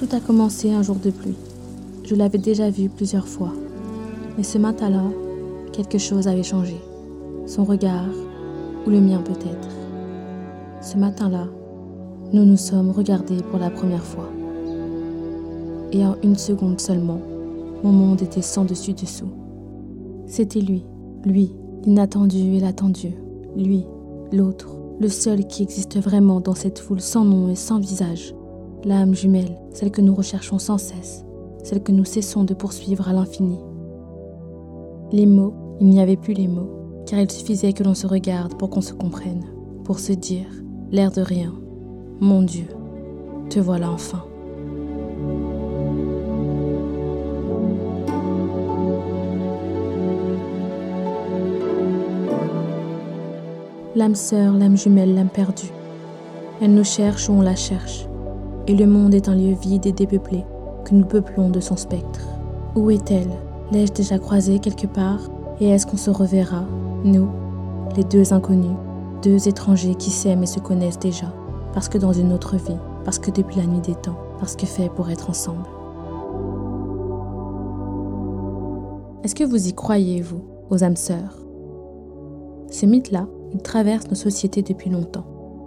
Tout a commencé un jour de pluie. Je l'avais déjà vu plusieurs fois. Mais ce matin-là, quelque chose avait changé. Son regard, ou le mien peut-être. Ce matin-là, nous nous sommes regardés pour la première fois. Et en une seconde seulement, mon monde était sans dessus-dessous. C'était lui, lui, l'inattendu et l'attendu, lui, l'autre, le seul qui existe vraiment dans cette foule sans nom et sans visage, l'âme jumelle, celle que nous recherchons sans cesse, celle que nous cessons de poursuivre à l'infini. Les mots, il n'y avait plus les mots, car il suffisait que l'on se regarde pour qu'on se comprenne, pour se dire, l'air de rien, mon Dieu, te voilà enfin. L'âme sœur, l'âme jumelle, l'âme perdue. Elle nous cherche où on la cherche. Et le monde est un lieu vide et dépeuplé que nous peuplons de son spectre. Où est-elle? L'ai-je déjà croisée quelque part? Et est-ce qu'on se reverra, nous, les deux inconnus, deux étrangers qui s'aiment et se connaissent déjà, parce que dans une autre vie, parce que depuis la nuit des temps, parce que fait pour être ensemble. Est-ce que vous y croyez, vous, aux âmes sœurs? Ce mythe-là, il traverse nos sociétés depuis longtemps.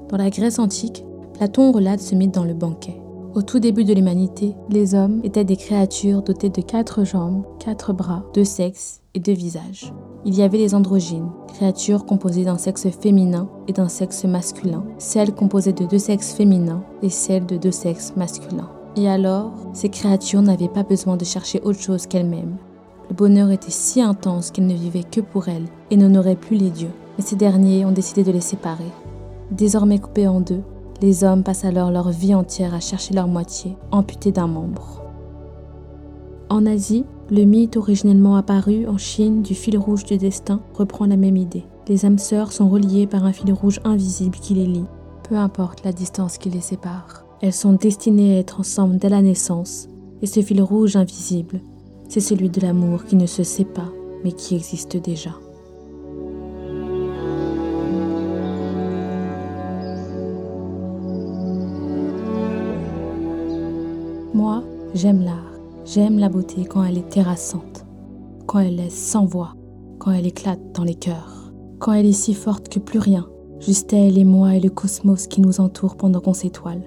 Dans la Grèce antique, Platon relate ce mythe dans le banquet. Au tout début de l'humanité, les hommes étaient des créatures dotées de quatre jambes, quatre bras, deux sexes et deux visages. Il y avait les androgynes, créatures composées d'un sexe féminin et d'un sexe masculin, celles composées de deux sexes féminins et celles de deux sexes masculins. Et alors, ces créatures n'avaient pas besoin de chercher autre chose qu'elles-mêmes. Le bonheur était si intense qu'elles ne vivaient que pour elles et n'honoraient plus les dieux mais ces derniers ont décidé de les séparer. Désormais coupés en deux, les hommes passent alors leur vie entière à chercher leur moitié, amputée d'un membre. En Asie, le mythe originellement apparu en Chine du fil rouge du destin reprend la même idée. Les âmes sœurs sont reliées par un fil rouge invisible qui les lie, peu importe la distance qui les sépare. Elles sont destinées à être ensemble dès la naissance, et ce fil rouge invisible, c'est celui de l'amour qui ne se sait pas, mais qui existe déjà. J'aime l'art. J'aime la beauté quand elle est terrassante, quand elle laisse sans voix, quand elle éclate dans les cœurs, quand elle est si forte que plus rien, juste elle et moi et le cosmos qui nous entoure pendant qu'on s'étoile.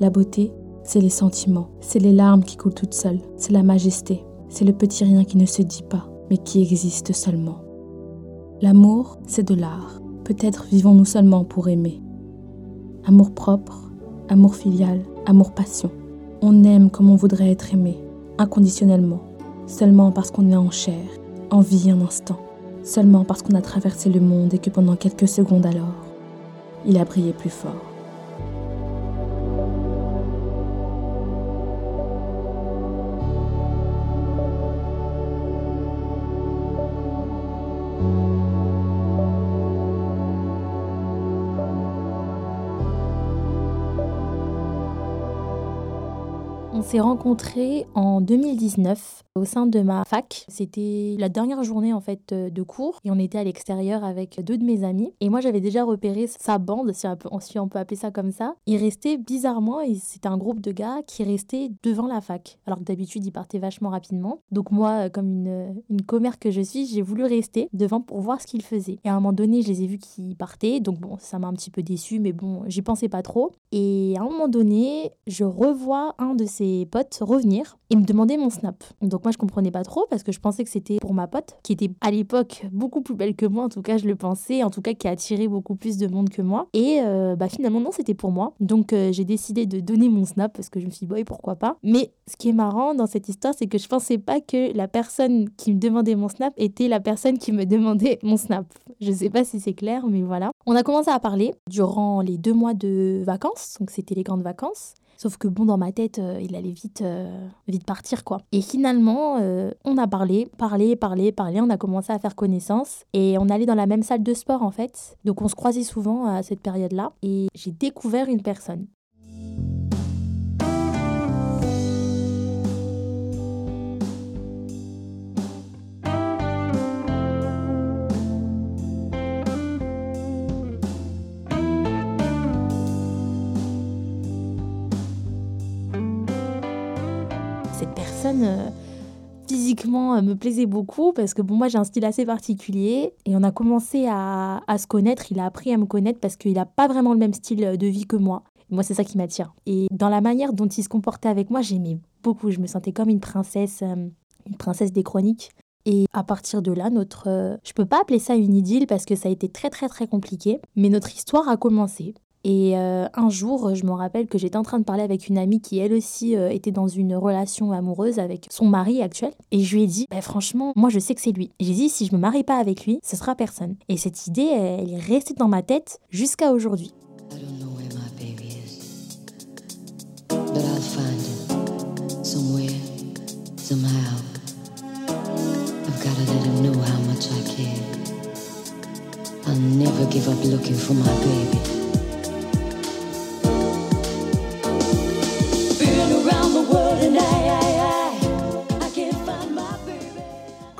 La beauté, c'est les sentiments, c'est les larmes qui coulent toutes seules, c'est la majesté, c'est le petit rien qui ne se dit pas, mais qui existe seulement. L'amour, c'est de l'art. Peut-être vivons-nous seulement pour aimer. Amour propre, amour filial, amour passion. On aime comme on voudrait être aimé, inconditionnellement, seulement parce qu'on est en chair, en vie un instant, seulement parce qu'on a traversé le monde et que pendant quelques secondes alors, il a brillé plus fort. On s'est rencontrés en 2019 au sein de ma fac. C'était la dernière journée en fait euh, de cours et on était à l'extérieur avec deux de mes amis. Et moi j'avais déjà repéré sa bande, si on peut, appeler ça comme ça. Il restait bizarrement, c'était un groupe de gars qui restait devant la fac. Alors que d'habitude ils partaient vachement rapidement. Donc moi, comme une, une commère que je suis, j'ai voulu rester devant pour voir ce qu'ils faisaient. Et à un moment donné, je les ai vus qui partaient. Donc bon, ça m'a un petit peu déçu, mais bon, j'y pensais pas trop. Et à un moment donné, je revois un de ces potes revenir et me demander mon snap. Donc moi je comprenais pas trop parce que je pensais que c'était pour ma pote qui était à l'époque beaucoup plus belle que moi, en tout cas je le pensais, en tout cas qui attirait beaucoup plus de monde que moi. Et euh, bah finalement non c'était pour moi. Donc euh, j'ai décidé de donner mon snap parce que je me suis dit boy pourquoi pas. Mais ce qui est marrant dans cette histoire c'est que je pensais pas que la personne qui me demandait mon snap était la personne qui me demandait mon snap. Je sais pas si c'est clair mais voilà. On a commencé à parler durant les deux mois de vacances, donc c'était les grandes vacances. Sauf que bon, dans ma tête, euh, il allait vite, euh, vite partir, quoi. Et finalement, euh, on a parlé, parlé, parlé, parlé. On a commencé à faire connaissance et on allait dans la même salle de sport, en fait. Donc on se croisait souvent à cette période-là. Et j'ai découvert une personne. personne euh, me plaisait beaucoup parce que bon, moi j'ai un style assez particulier et on a commencé à, à se connaître. Il a appris à me connaître parce qu'il n'a pas vraiment le même style de vie que moi. Moi, c'est ça qui m'attire. Et dans la manière dont il se comportait avec moi, j'aimais beaucoup. Je me sentais comme une princesse, une princesse des chroniques. Et à partir de là, notre... Euh, je peux pas appeler ça une idylle parce que ça a été très très très compliqué, mais notre histoire a commencé. Et euh, un jour, je me rappelle que j'étais en train de parler avec une amie qui, elle aussi, euh, était dans une relation amoureuse avec son mari actuel. Et je lui ai dit, bah, franchement, moi, je sais que c'est lui. J'ai dit, si je me marie pas avec lui, ce sera personne. Et cette idée, elle est restée dans ma tête jusqu'à aujourd'hui.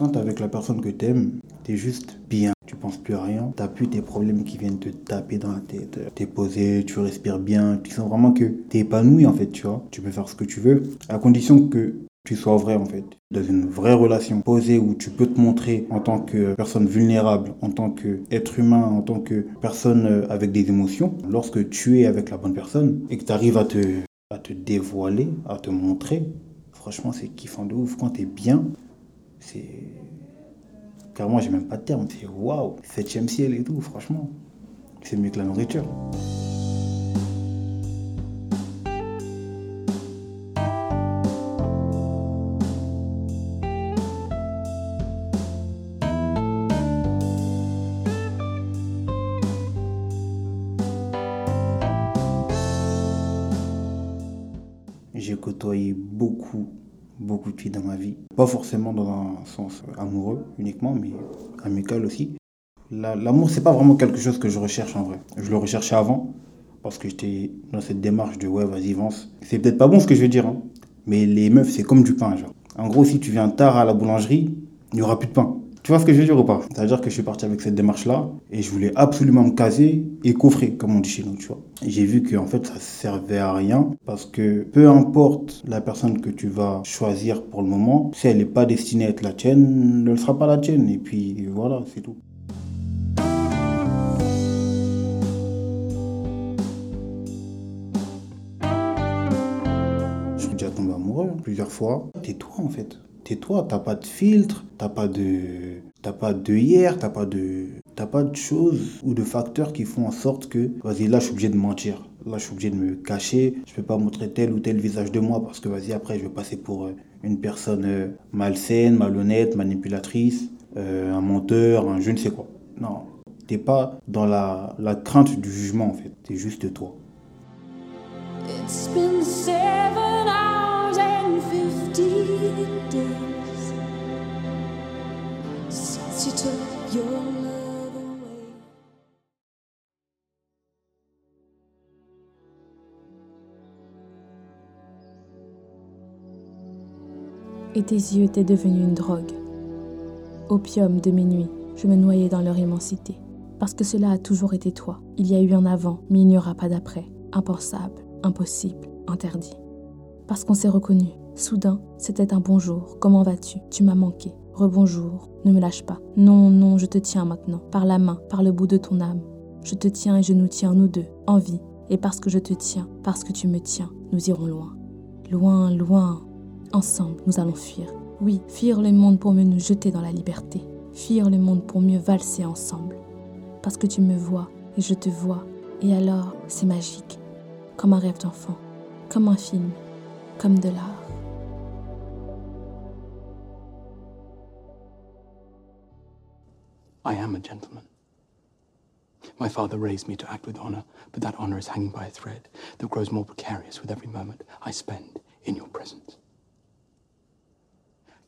Quand avec la personne que t'aimes, t'es juste bien. Tu penses plus à rien. T'as plus tes problèmes qui viennent te taper dans la tête. T'es posé, tu respires bien. Tu sens vraiment que t'es épanoui en fait, tu vois. Tu peux faire ce que tu veux. À condition que tu sois vrai en fait. Dans une vraie relation posée où tu peux te montrer en tant que personne vulnérable, en tant qu'être humain, en tant que personne euh, avec des émotions. Lorsque tu es avec la bonne personne et que tu arrives à te, à te dévoiler, à te montrer, franchement c'est kiffant de ouf. Quand tu es bien, c'est... Car moi j'ai même pas de terme, c'est waouh, septième ciel et tout, franchement. C'est mieux que la nourriture. J'ai côtoyé beaucoup, beaucoup de filles dans ma vie. Pas forcément dans un sens amoureux uniquement, mais amical aussi. L'amour, c'est pas vraiment quelque chose que je recherche en vrai. Je le recherchais avant, parce que j'étais dans cette démarche de ouais, vas-y, vance. C'est peut-être pas bon ce que je veux dire, hein, mais les meufs, c'est comme du pain, genre. En gros, si tu viens tard à la boulangerie, il n'y aura plus de pain. Tu vois ce que je veux dire ou pas? C'est-à-dire que je suis parti avec cette démarche-là et je voulais absolument me caser et coffrer, comme on dit chez nous, tu vois. J'ai vu que fait ça servait à rien parce que peu importe la personne que tu vas choisir pour le moment, si elle n'est pas destinée à être la tienne, elle ne sera pas la tienne et puis voilà, c'est tout. Je suis déjà tombé amoureux plusieurs fois. Tais-toi en fait tais-toi, t'as pas de filtre, t'as pas de, t'as pas hier, t'as pas de, t'as pas de choses ou de facteurs qui font en sorte que, vas-y, là, je suis obligé de mentir. Là, je suis obligé de me cacher. Je peux pas montrer tel ou tel visage de moi parce que, vas-y, après, je vais passer pour euh, une personne euh, malsaine, malhonnête, manipulatrice, euh, un menteur, un je ne sais quoi. Non, t'es pas dans la, la crainte du jugement, en fait. T'es juste toi. It's been seven et tes yeux étaient devenus une drogue. Opium de mes nuits, je me noyais dans leur immensité. Parce que cela a toujours été toi. Il y a eu un avant, mais il n'y aura pas d'après. Impensable, impossible, interdit. Parce qu'on s'est reconnu. Soudain, c'était un bonjour. Comment vas-tu? Tu m'as manqué. Rebonjour. Ne me lâche pas. Non, non, je te tiens maintenant. Par la main, par le bout de ton âme. Je te tiens et je nous tiens, nous deux, en vie. Et parce que je te tiens, parce que tu me tiens, nous irons loin. Loin, loin, Ensemble, nous allons fuir. Oui, fuir le monde pour mieux nous jeter dans la liberté. Fuir le monde pour mieux valser ensemble. Parce que tu me vois et je te vois. Et alors, c'est magique. Comme un rêve d'enfant. Comme un film. Comme de l'art. I am a gentleman. My father raised me to act with honor, but that honor is hanging by a thread that grows more precarious with every moment I spend in your presence.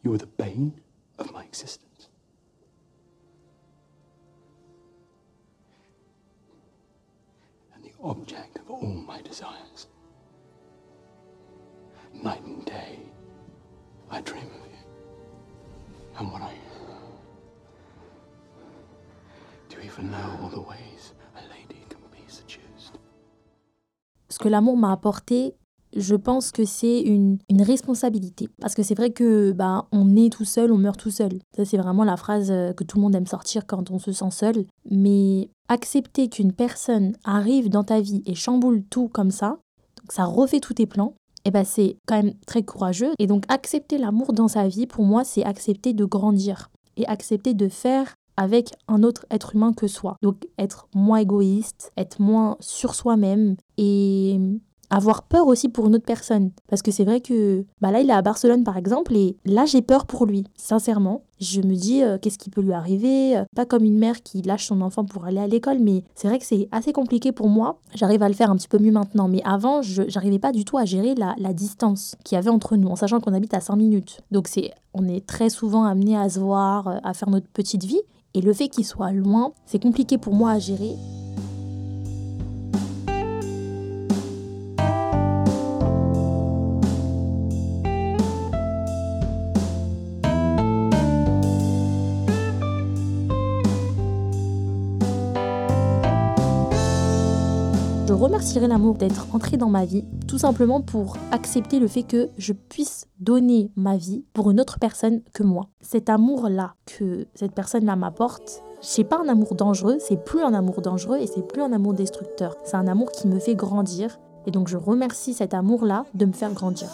You are the bane of my existence. And the object of all my desires. Night and day, I dream of you. And what I. Do you even know all the ways a lady can be seduced? Ce que l'amour m'a apporté, je pense que c'est une, une, responsabilité. Parce que c'est vrai que bah, on est tout seul, on meurt tout seul. Ça, c'est vraiment la phrase euh, que tout le monde aime sortir quand on se sent seul. Mais accepter qu'une personne arrive dans ta vie et chamboule tout comme ça, donc ça refait tous tes plans, eh ben c'est quand même très courageux. Et donc accepter l'amour dans sa vie, pour moi, c'est accepter de grandir et accepter de faire avec un autre être humain que soi. Donc être moins égoïste, être moins sur soi-même et avoir peur aussi pour une autre personne. Parce que c'est vrai que bah là, il est à Barcelone par exemple, et là, j'ai peur pour lui, sincèrement. Je me dis, euh, qu'est-ce qui peut lui arriver? Pas comme une mère qui lâche son enfant pour aller à l'école, mais c'est vrai que c'est assez compliqué pour moi. J'arrive à le faire un petit peu mieux maintenant, mais avant, je pas du tout à gérer la, la distance qu'il y avait entre nous, en sachant qu'on habite à 5 minutes. Donc c'est, on est très souvent amené à se voir, euh, à faire notre petite vie. Et le fait qu'il soit loin, c'est compliqué pour moi à gérer. Remercierai l'amour d'être entré dans ma vie, tout simplement pour accepter le fait que je puisse donner ma vie pour une autre personne que moi. Cet amour-là que cette personne-là m'apporte, c'est pas un amour dangereux, c'est plus un amour dangereux et c'est plus un amour destructeur. C'est un amour qui me fait grandir et donc je remercie cet amour-là de me faire grandir.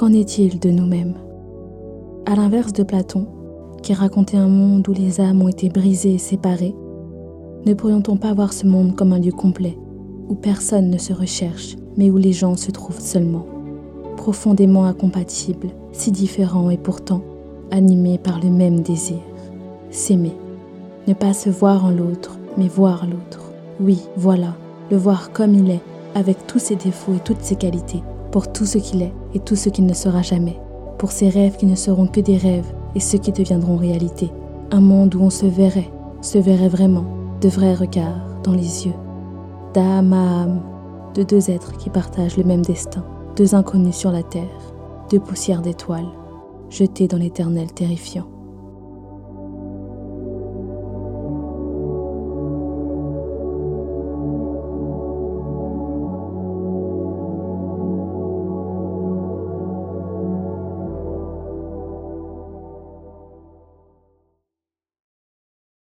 Qu'en est-il de nous-mêmes? À l'inverse de Platon, qui racontait un monde où les âmes ont été brisées et séparées, ne pourrions-on pas voir ce monde comme un lieu complet, où personne ne se recherche, mais où les gens se trouvent seulement, profondément incompatibles, si différents et pourtant animés par le même désir, s'aimer, ne pas se voir en l'autre, mais voir l'autre. Oui, voilà, le voir comme il est, avec tous ses défauts et toutes ses qualités, pour tout ce qu'il est et tout ce qu'il ne sera jamais, pour ses rêves qui ne seront que des rêves et ceux qui deviendront réalité. Un monde où on se verrait, se verrait vraiment, de vrais regards dans les yeux, d'âme à âme, de deux êtres qui partagent le même destin, deux inconnus sur la terre, deux poussières d'étoiles, jetées dans l'éternel terrifiant.